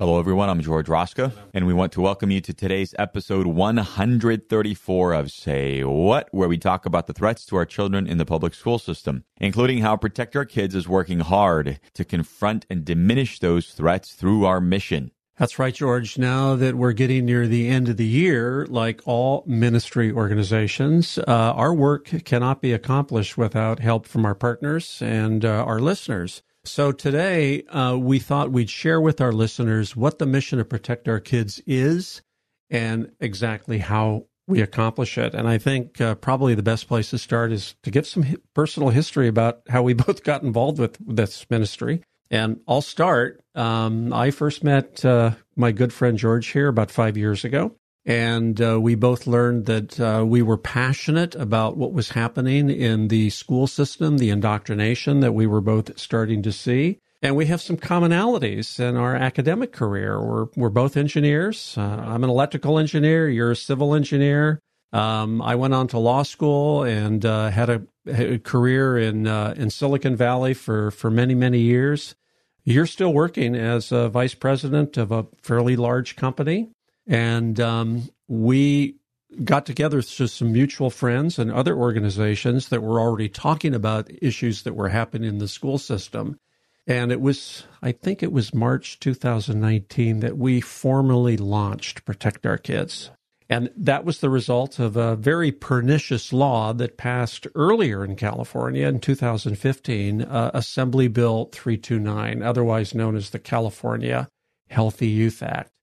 Hello, everyone. I'm George Roska, and we want to welcome you to today's episode 134 of Say What, where we talk about the threats to our children in the public school system, including how Protect Our Kids is working hard to confront and diminish those threats through our mission. That's right, George. Now that we're getting near the end of the year, like all ministry organizations, uh, our work cannot be accomplished without help from our partners and uh, our listeners. So today, uh, we thought we'd share with our listeners what the mission of Protect Our Kids is and exactly how we accomplish it. And I think uh, probably the best place to start is to give some personal history about how we both got involved with this ministry. And I'll start. Um, I first met uh, my good friend George here about five years ago. And uh, we both learned that uh, we were passionate about what was happening in the school system, the indoctrination that we were both starting to see. And we have some commonalities in our academic career. We're, we're both engineers. Uh, I'm an electrical engineer. You're a civil engineer. Um, I went on to law school and uh, had a, a, career in uh, in Silicon Valley for, for many, many years. You're still working as a vice president of a fairly large company. And um, we got together with some mutual friends and other organizations that were already talking about issues that were happening in the school system. And it was, I think it was March 2019 that we formally launched Protect Our Kids. And that was the result of a very pernicious law that passed earlier in California in 2015, uh, Assembly Bill 329, otherwise known as the California Healthy Youth Act.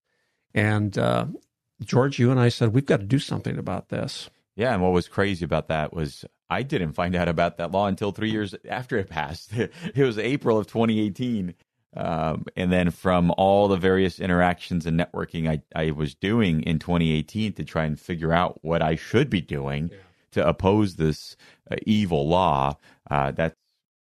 And uh, George, you and I said, we've got to do something about this. Yeah. And what was crazy about that was I didn't find out about that law until three years after it passed. it was April of 2018. Um, and then from all the various interactions and networking I, I was doing in 2018 to try and figure out what I should be doing yeah. to oppose this uh, evil law, uh, that's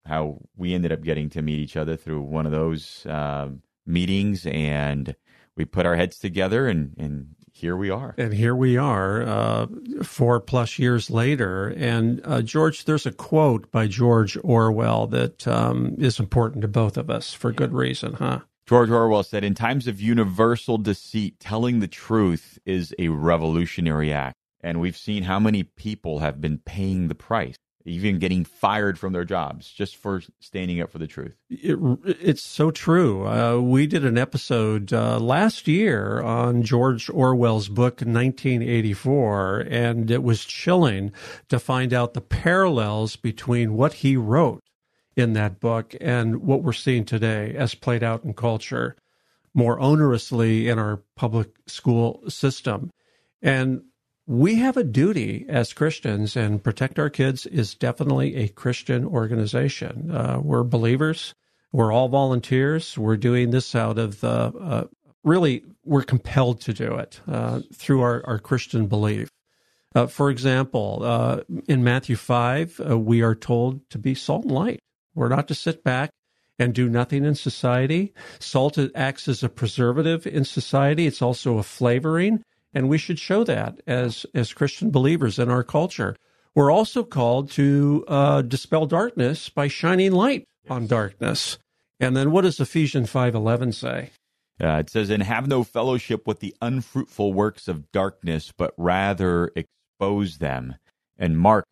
how we ended up getting to meet each other through one of those uh, meetings. And we put our heads together and, and here we are. And here we are, uh, four plus years later. And uh, George, there's a quote by George Orwell that um, is important to both of us for good reason, huh? George Orwell said, In times of universal deceit, telling the truth is a revolutionary act. And we've seen how many people have been paying the price even getting fired from their jobs just for standing up for the truth. It, it's so true. Uh, we did an episode uh, last year on George Orwell's book 1984, and it was chilling to find out the parallels between what he wrote in that book and what we're seeing today as played out in culture more onerously in our public school system. And we have a duty as Christians, and Protect Our Kids is definitely a Christian organization. Uh, we're believers. We're all volunteers. We're doing this out of the, uh, really, we're compelled to do it uh, through our, our Christian belief. Uh, for example, uh, in Matthew 5, uh, we are told to be salt and light. We're not to sit back and do nothing in society. Salt acts as a preservative in society, it's also a flavoring and we should show that as as Christian believers in our culture. We're also called to uh, dispel darkness by shining light yes. on darkness. And then what does Ephesians 5:11 say? Uh, it says, "And have no fellowship with the unfruitful works of darkness, but rather expose them." And Mark,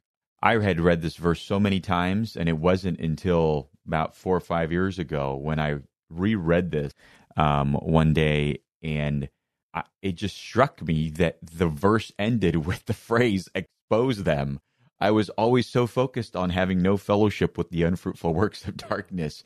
I had read this verse so many times, and it wasn't until about four or five years ago when I reread this um, one day, and I, it just struck me that the verse ended with the phrase expose them. I was always so focused on having no fellowship with the unfruitful works of darkness.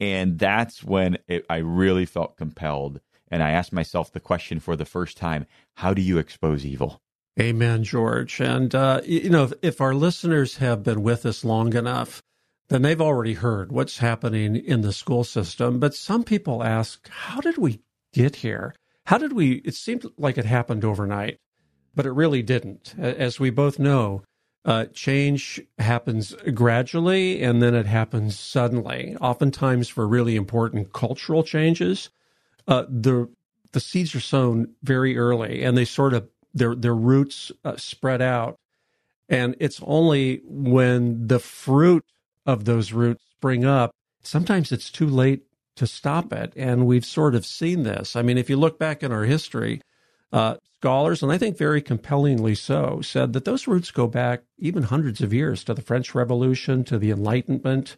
And that's when it, I really felt compelled. And I asked myself the question for the first time how do you expose evil? Amen, George. And, uh, you know, if, if our listeners have been with us long enough, then they've already heard what's happening in the school system. But some people ask, how did we get here? How did we? It seemed like it happened overnight, but it really didn't. As we both know, uh, change happens gradually and then it happens suddenly. Oftentimes, for really important cultural changes, uh, the the seeds are sown very early and they sort of their their roots uh, spread out, and it's only when the fruit of those roots spring up. Sometimes it's too late to stop it, and we've sort of seen this. I mean, if you look back in our history, uh, scholars, and I think very compellingly so, said that those roots go back even hundreds of years to the French Revolution, to the Enlightenment,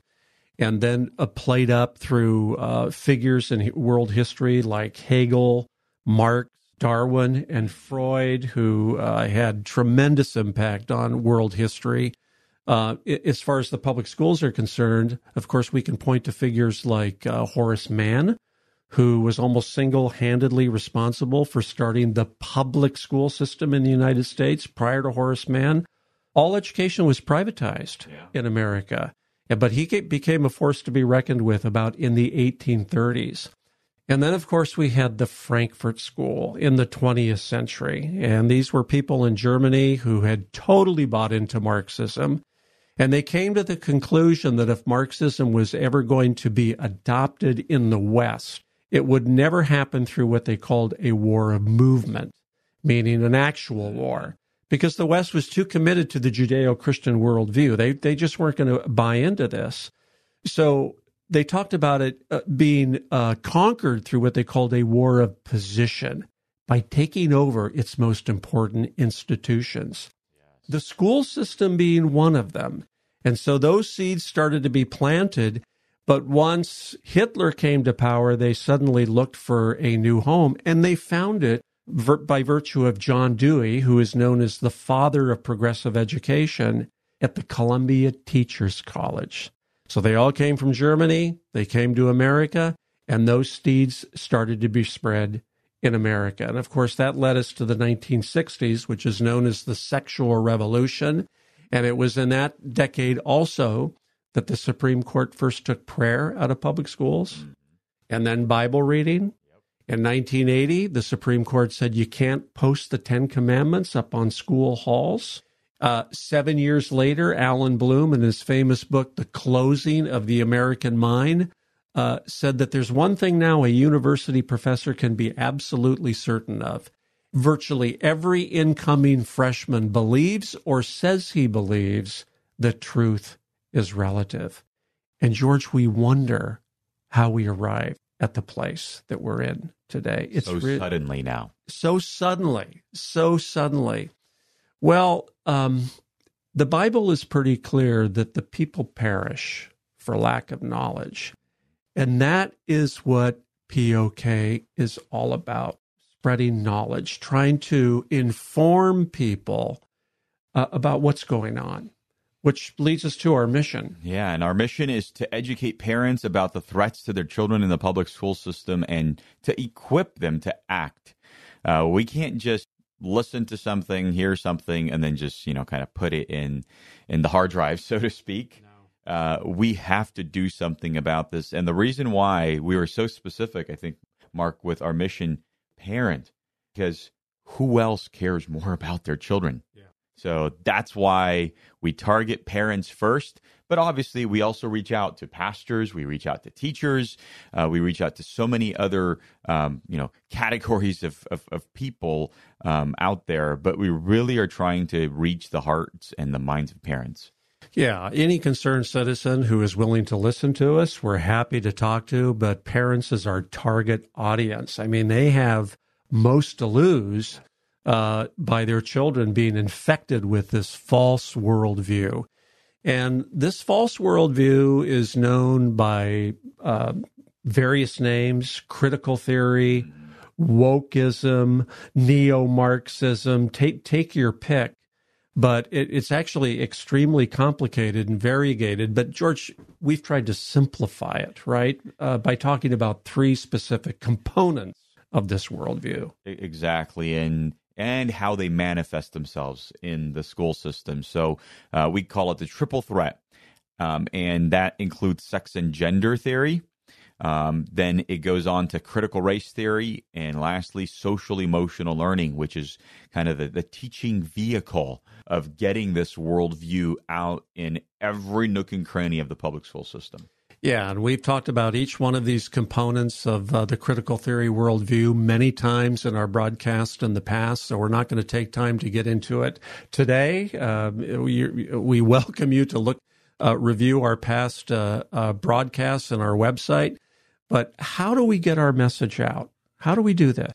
and then uh, played up through uh, figures in world history like Hegel, Marx, Darwin, and Freud, who uh, had tremendous impact on world history. Uh, as far as the public schools are concerned, of course, we can point to figures like uh, Horace Mann, who was almost single handedly responsible for starting the public school system in the United States prior to Horace Mann. All education was privatized yeah. in America, but he became a force to be reckoned with about in the 1830s. And then, of course, we had the Frankfurt School in the 20th century. And these were people in Germany who had totally bought into Marxism. And they came to the conclusion that if Marxism was ever going to be adopted in the West, it would never happen through what they called a war of movement, meaning an actual war, because the West was too committed to the Judeo Christian worldview. They, they just weren't going to buy into this. So they talked about it uh, being uh, conquered through what they called a war of position by taking over its most important institutions, yes. the school system being one of them. And so those seeds started to be planted but once Hitler came to power, they suddenly looked for a new home and they found it by virtue of John Dewey, who is known as the father of progressive education at the Columbia Teachers College. So they all came from Germany, they came to America, and those seeds started to be spread in America. And of course, that led us to the 1960s, which is known as the sexual revolution. And it was in that decade also that the Supreme Court first took prayer out of public schools mm-hmm. and then Bible reading. In 1980, the Supreme Court said you can't post the Ten Commandments up on school halls. Uh, seven years later, Allan Bloom, in his famous book, The Closing of the American Mind, uh, said that there's one thing now a university professor can be absolutely certain of. Virtually every incoming freshman believes or says he believes that truth is relative. And George, we wonder how we arrive at the place that we're in today. It's so re- suddenly now. So suddenly, so suddenly. Well, um, the Bible is pretty clear that the people perish for lack of knowledge. And that is what POK is all about spreading knowledge, trying to inform people uh, about what's going on which leads us to our mission. Yeah, and our mission is to educate parents about the threats to their children in the public school system and to equip them to act. Uh, we can't just listen to something, hear something, and then just you know kind of put it in in the hard drive, so to speak. No. Uh, we have to do something about this, and the reason why we were so specific, I think, Mark, with our mission, parent, because who else cares more about their children? Yeah. So that's why we target parents first. But obviously, we also reach out to pastors, we reach out to teachers, uh, we reach out to so many other um, you know categories of of, of people um, out there. But we really are trying to reach the hearts and the minds of parents. Yeah, any concerned citizen who is willing to listen to us, we're happy to talk to. But parents is our target audience. I mean, they have most to lose uh, by their children being infected with this false worldview. And this false worldview is known by uh, various names critical theory, wokeism, neo Marxism. Take, take your pick. But it, it's actually extremely complicated and variegated. But, George, we've tried to simplify it, right? Uh, by talking about three specific components of this worldview. Exactly. And and how they manifest themselves in the school system. So uh, we call it the triple threat. Um, and that includes sex and gender theory, Um, then it goes on to critical race theory, and lastly, social emotional learning, which is kind of the, the teaching vehicle of getting this worldview out in every nook and cranny of the public school system. Yeah, and we've talked about each one of these components of uh, the critical theory worldview many times in our broadcast in the past, so we're not going to take time to get into it today. Uh, we, we welcome you to look, uh, review our past uh, uh, broadcasts and our website. But how do we get our message out? How do we do this?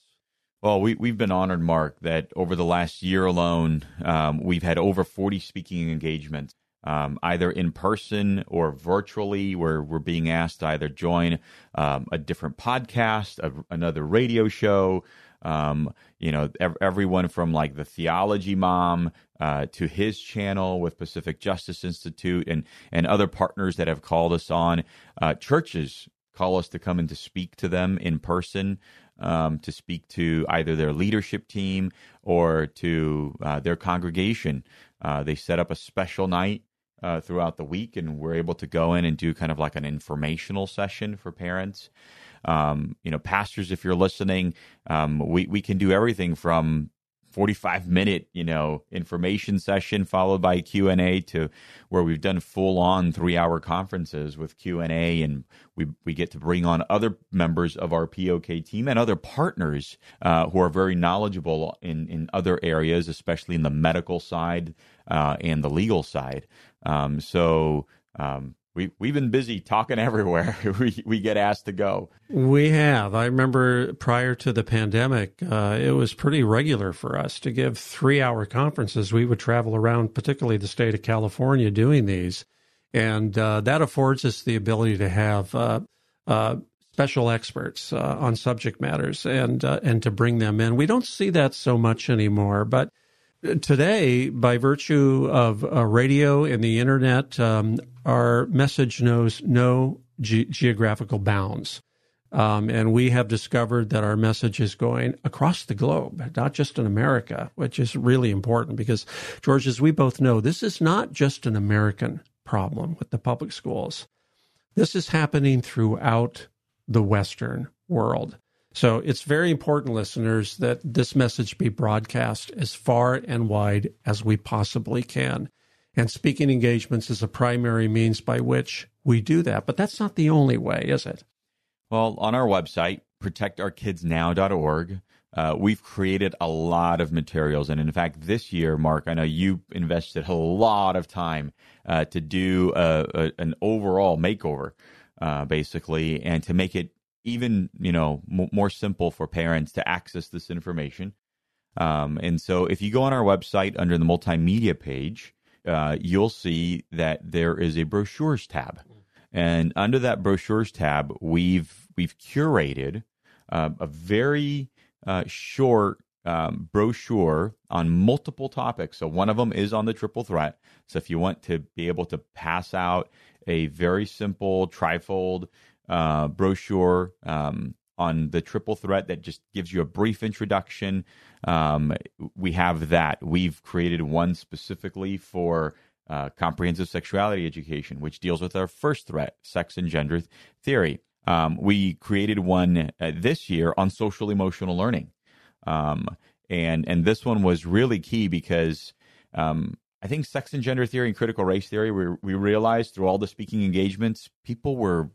Well, we, we've been honored, Mark, that over the last year alone, um, we've had over 40 speaking engagements, um, either in person or virtually, where we're being asked to either join um, a different podcast, a, another radio show. Um, you know, ev- everyone from like the Theology Mom uh, to his channel with Pacific Justice Institute and and other partners that have called us on. Uh, churches call us to come and to speak to them in person, um, to speak to either their leadership team or to uh, their congregation. Uh, they set up a special night uh, throughout the week, and we're able to go in and do kind of like an informational session for parents. Um, you know, pastors, if you're listening, um, we we can do everything from 45 minute you know information session followed by q&a to where we've done full on three hour conferences with q&a and we, we get to bring on other members of our pok team and other partners uh, who are very knowledgeable in, in other areas especially in the medical side uh, and the legal side. Um, so um, we we've been busy talking everywhere. we we get asked to go. We have. I remember prior to the pandemic, uh, it was pretty regular for us to give three hour conferences. We would travel around, particularly the state of California, doing these, and uh, that affords us the ability to have. Uh, uh special experts uh, on subject matters and uh, and to bring them in. We don't see that so much anymore, but today, by virtue of uh, radio and the internet, um, our message knows no ge- geographical bounds. Um, and we have discovered that our message is going across the globe, not just in America, which is really important because, George, as we both know, this is not just an American problem with the public schools. This is happening throughout the Western world. So it's very important, listeners, that this message be broadcast as far and wide as we possibly can. And speaking engagements is a primary means by which we do that. But that's not the only way, is it? Well, on our website, protectourkidsnow.org, uh, we've created a lot of materials. And in fact, this year, Mark, I know you invested a lot of time uh, to do a, a, an overall makeover, uh, basically, and to make it even you know m- more simple for parents to access this information. Um, and so, if you go on our website under the multimedia page, uh, you'll see that there is a brochures tab, and under that brochures tab, we've we've curated uh, a very uh, short um, brochure on multiple topics. So one of them is on the triple threat. So if you want to be able to pass out a very simple trifold uh, brochure um, on the triple threat that just gives you a brief introduction. Um, we have that. We've created one specifically for uh, comprehensive sexuality education, which deals with our first threat, sex and gender theory. Um, we created one uh, this year on social emotional learning, um, and and this one was really key because um, I think sex and gender theory and critical race theory. We we realized through all the speaking engagements, people were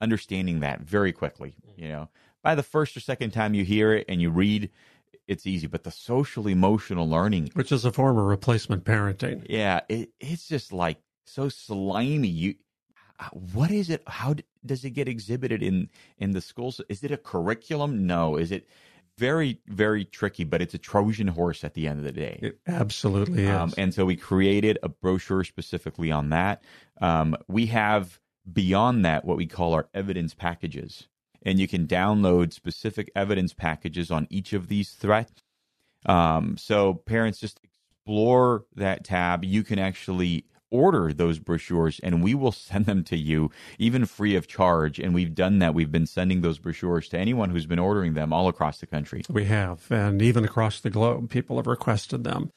understanding that very quickly. Mm-hmm. You know, by the first or second time you hear it and you read, it's easy. But the social emotional learning, which is a form of replacement parenting, yeah, it, it's just like so slimy. You, what is it? How does it get exhibited in in the schools? Is it a curriculum? No. Is it? Very, very tricky, but it's a Trojan horse at the end of the day. It absolutely um, is. and so we created a brochure specifically on that. Um, we have beyond that what we call our evidence packages. And you can download specific evidence packages on each of these threats. Um, so parents just explore that tab. You can actually order those brochures and we will send them to you even free of charge and we've done that we've been sending those brochures to anyone who's been ordering them all across the country we have and even across the globe people have requested them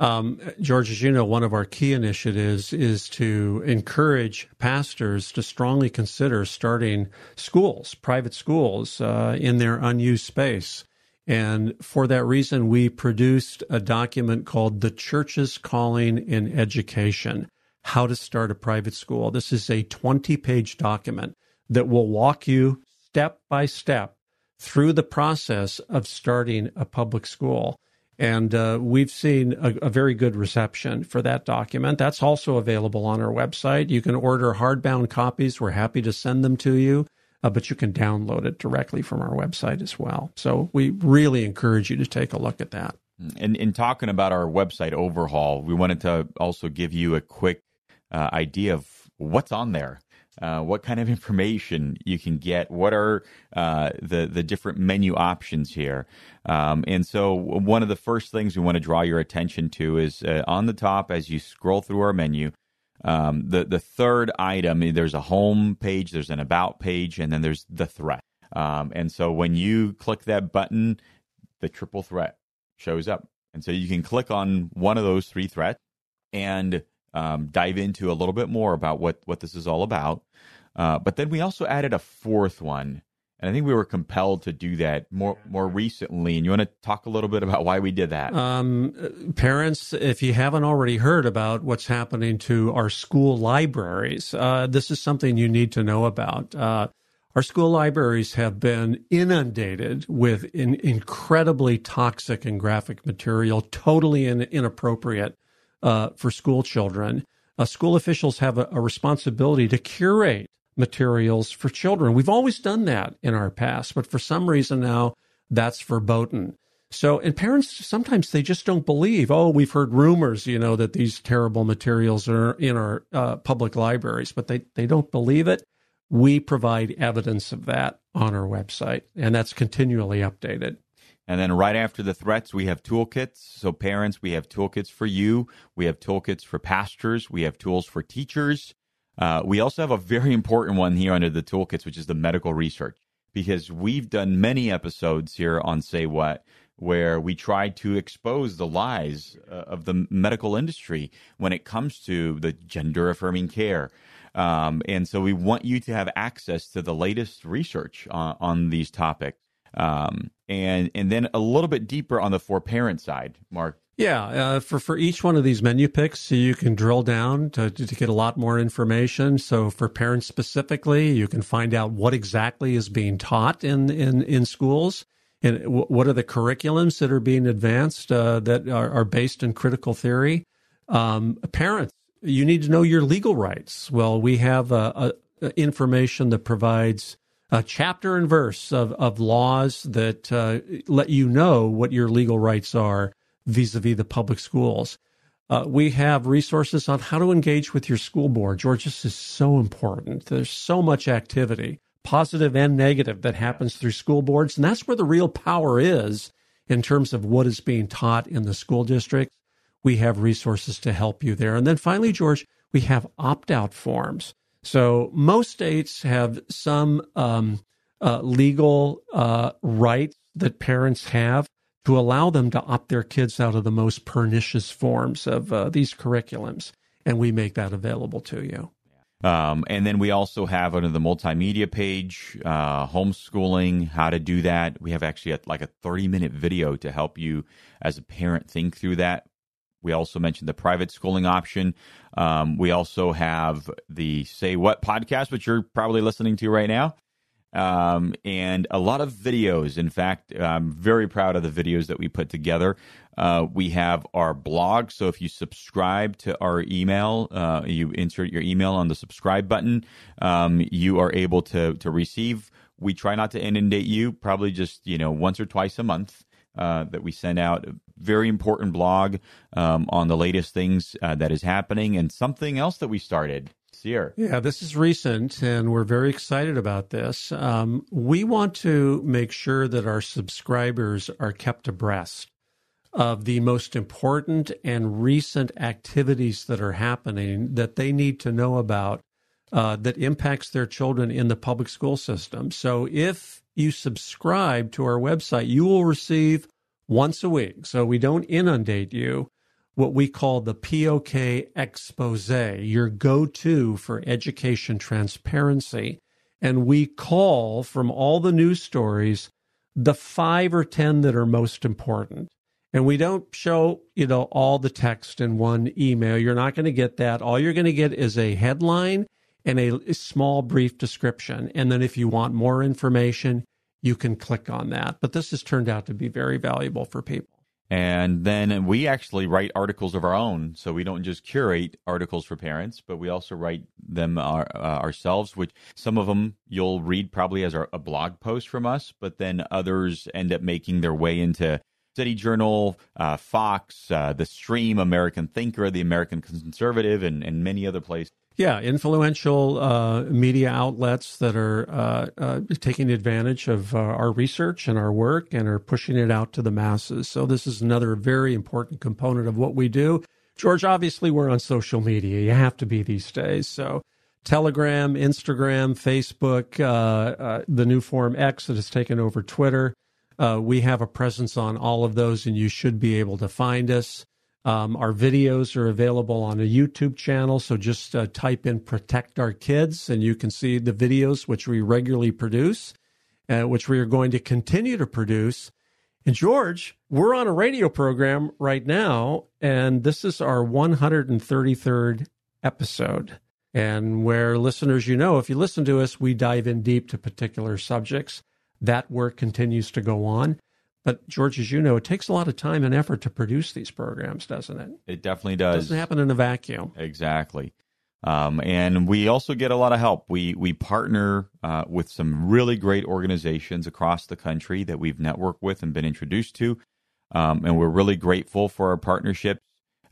Um, George, as you know, one of our key initiatives is to encourage pastors to strongly consider starting schools, private schools, uh, in their unused space. And for that reason, we produced a document called The Church's Calling in Education How to Start a Private School. This is a 20 page document that will walk you step by step through the process of starting a public school. And uh, we've seen a, a, very good reception for that document. That's also available on our website. You can order hardbound copies. We're happy to send them to you, uh, but you can download it directly from our website as well. So we really encourage you to take a look at that. And in talking about our website overhaul, we wanted to also give you a quick uh, idea of what's on there. Uh, what kind of information you can get, what are uh, the the different menu options here, um, and so one of the first things we want to draw your attention to is uh, on the top as you scroll through our menu. Um, the the third item, there's a home page, there's an about page, and then there's the threat. Um, and so when you click that button, the triple threat shows up, and so you can click on one of those three threats and um, dive into a little bit more about what what this is all about. Uh, but then we also added a fourth one, and I think we were compelled to do that more more recently. And you want to talk a little bit about why we did that? Um, parents, if you haven't already heard about what's happening to our school libraries, uh, this is something you need to know about. Uh, our school libraries have been inundated with in, incredibly toxic and graphic material, totally in, inappropriate uh, for school children. Uh, school officials have a, a responsibility to curate materials for children. We've always done that in our past, but for some reason now that's verboten. So, and parents sometimes they just don't believe. Oh, we've heard rumors, you know, that these terrible materials are in our uh, public libraries, but they they don't believe it. We provide evidence of that on our website, and that's continually updated. And then right after the threats, we have toolkits. So, parents, we have toolkits for you. We have toolkits for pastors. We have tools for teachers. Uh, we also have a very important one here under the toolkits, which is the medical research, because we've done many episodes here on Say What where we try to expose the lies uh, of the medical industry when it comes to the gender affirming care. Um, and so we want you to have access to the latest research on, on these topics. Um, and and then a little bit deeper on the for parent side, Mark. Yeah, uh, for for each one of these menu picks, so you can drill down to, to get a lot more information. So for parents specifically, you can find out what exactly is being taught in in in schools and what are the curriculums that are being advanced uh, that are, are, based in critical theory. Um, parents, you need to know your legal rights. Well, we have information that provides a chapter and verse of, of laws that uh, let you know what your legal rights are vis-a-vis the public schools. Uh, we have resources on how to engage with your school board. George, this is so important. There's so much activity, positive and negative, that happens through school boards. And that's where the real power is in terms of what is being taught in the school district. We have resources to help you there. And then finally, George, we have opt out forms. So most states have some um, uh, legal uh, rights that parents have to allow them to opt their kids out of the most pernicious forms of uh, these curriculums, and we make that available to you. Um, and then we also have under the multimedia page, uh, homeschooling, how to do that. We have actually a, like a 30 minute video to help you as a parent think through that. We also mentioned the private schooling option. Um, we also have the Say What podcast, which you're probably listening to right now. Um, and a lot of videos. In fact, I'm very proud of the videos that we put together. Uh, we have our blog. So if you subscribe to our email, uh, you insert your email on the subscribe button, um, you are able to, to receive. We try not to inundate you, probably just, you know, once or twice a month. Uh, that we send out. Very important blog um, on the latest things uh, that is happening, and something else that we started. Sear. Yeah, this is recent, and we're very excited about this. Um, we want to make sure that our subscribers are kept abreast of the most important and recent activities that are happening that they need to know about uh, that impacts their children in the public school system. So if you subscribe to our website, you will receive once a week. So we don't inundate you what we call the POK expose, your go to for education transparency. And we call from all the news stories the five or 10 that are most important. And we don't show, you know, all the text in one email. You're not going to get that. All you're going to get is a headline and a small brief description. And then if you want more information, you can click on that. But this has turned out to be very valuable for people. And then we actually write articles of our own. So we don't just curate articles for parents, but we also write them our, uh, ourselves, which some of them you'll read probably as our, a blog post from us, but then others end up making their way into City Journal, uh, Fox, uh, The Stream, American Thinker, The American Conservative, and, and many other places. Yeah, influential uh, media outlets that are uh, uh, taking advantage of uh, our research and our work and are pushing it out to the masses. So, this is another very important component of what we do. George, obviously, we're on social media. You have to be these days. So, Telegram, Instagram, Facebook, uh, uh, the new form X that has taken over Twitter. we have a presence on all of those, and you should be able to find us. Um, our videos are available on a YouTube channel, so just uh, type in Protect Our Kids and you can see the videos which we regularly produce, uh, which we are going to continue to produce. And George, we're on a radio program right now, and this is our 133rd episode. And where listeners, you know, if you listen to us, we dive in deep to particular subjects. That work continues to go on. But George, as you know, it takes a lot of time and effort to produce these programs, doesn't it? It definitely does. It doesn't happen in a vacuum. Exactly. Um, and we also get a lot of help. We we partner uh, with some really great organizations across the country that we've networked with and been introduced to, um, and we're really grateful for our partnerships.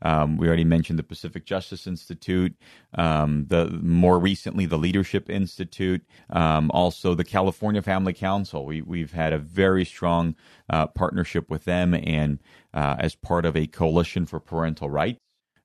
Um, we already mentioned the Pacific Justice Institute, um, the more recently the Leadership Institute, um, also the California Family Council. We we've had a very strong uh, partnership with them, and uh, as part of a coalition for parental rights,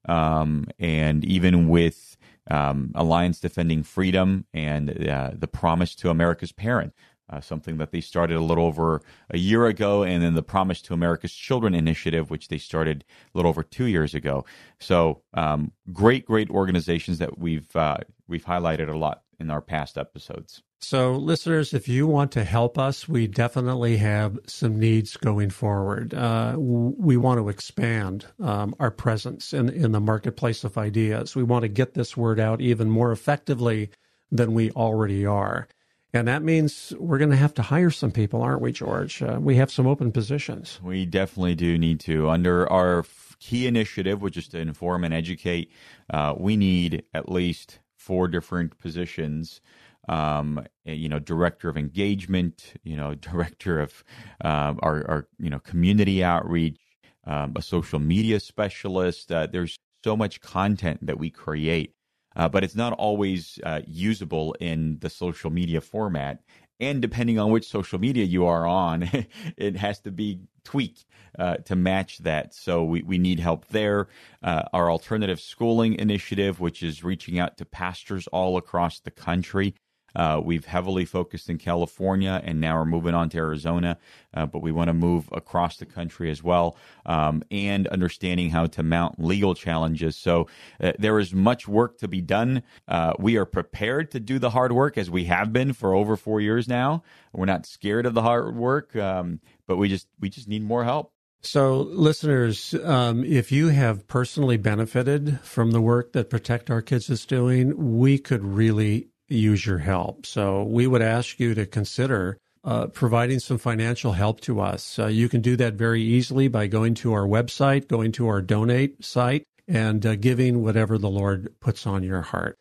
um, and even with um, Alliance Defending Freedom and uh, the Promise to America's Parent uh, something that they started a little over a year ago, and then the Promise to America's Children initiative, which they started a little over two years ago. So, um, great, great organizations that we've uh, we've highlighted a lot in our past episodes. So, listeners, if you want to help us, we definitely have some needs going forward. Uh, we want to expand um, our presence in, in the marketplace of ideas. We want to get this word out even more effectively than we already are. And that means we're going to have to hire some people, aren't we, George? Uh, we have some open positions. We definitely do need to. Under our key initiative, which is to inform and educate, uh, we need at least four different positions. Um, you know, director of engagement, you know, director of um, our, our, you know, community outreach, um, a social media specialist. Uh, there's so much content that we create uh, but it's not always uh, usable in the social media format. And depending on which social media you are on, it has to be tweaked uh, to match that. So we, we need help there. Uh, our alternative schooling initiative, which is reaching out to pastors all across the country uh, we've heavily focused in California, and now we're moving on to Arizona, uh, but we want to move across the country as well, um, and understanding how to mount legal challenges. So uh, there is much work to be done. Uh, we are prepared to do the hard work as we have been for over four years now. We're not scared of the hard work, um, but we just we just need more help. So, listeners, um, if you have personally benefited from the work that Protect Our Kids is doing, we could really use your help. So we would ask you to consider uh, providing some financial help to us. Uh, you can do that very easily by going to our website, going to our donate site, and uh, giving whatever the Lord puts on your heart.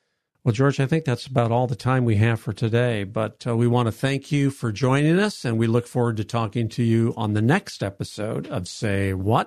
Well, George, I think that's about all the time we have for today, but uh, we want to thank you for joining us, and we look forward to talking to you on the next episode of Say What?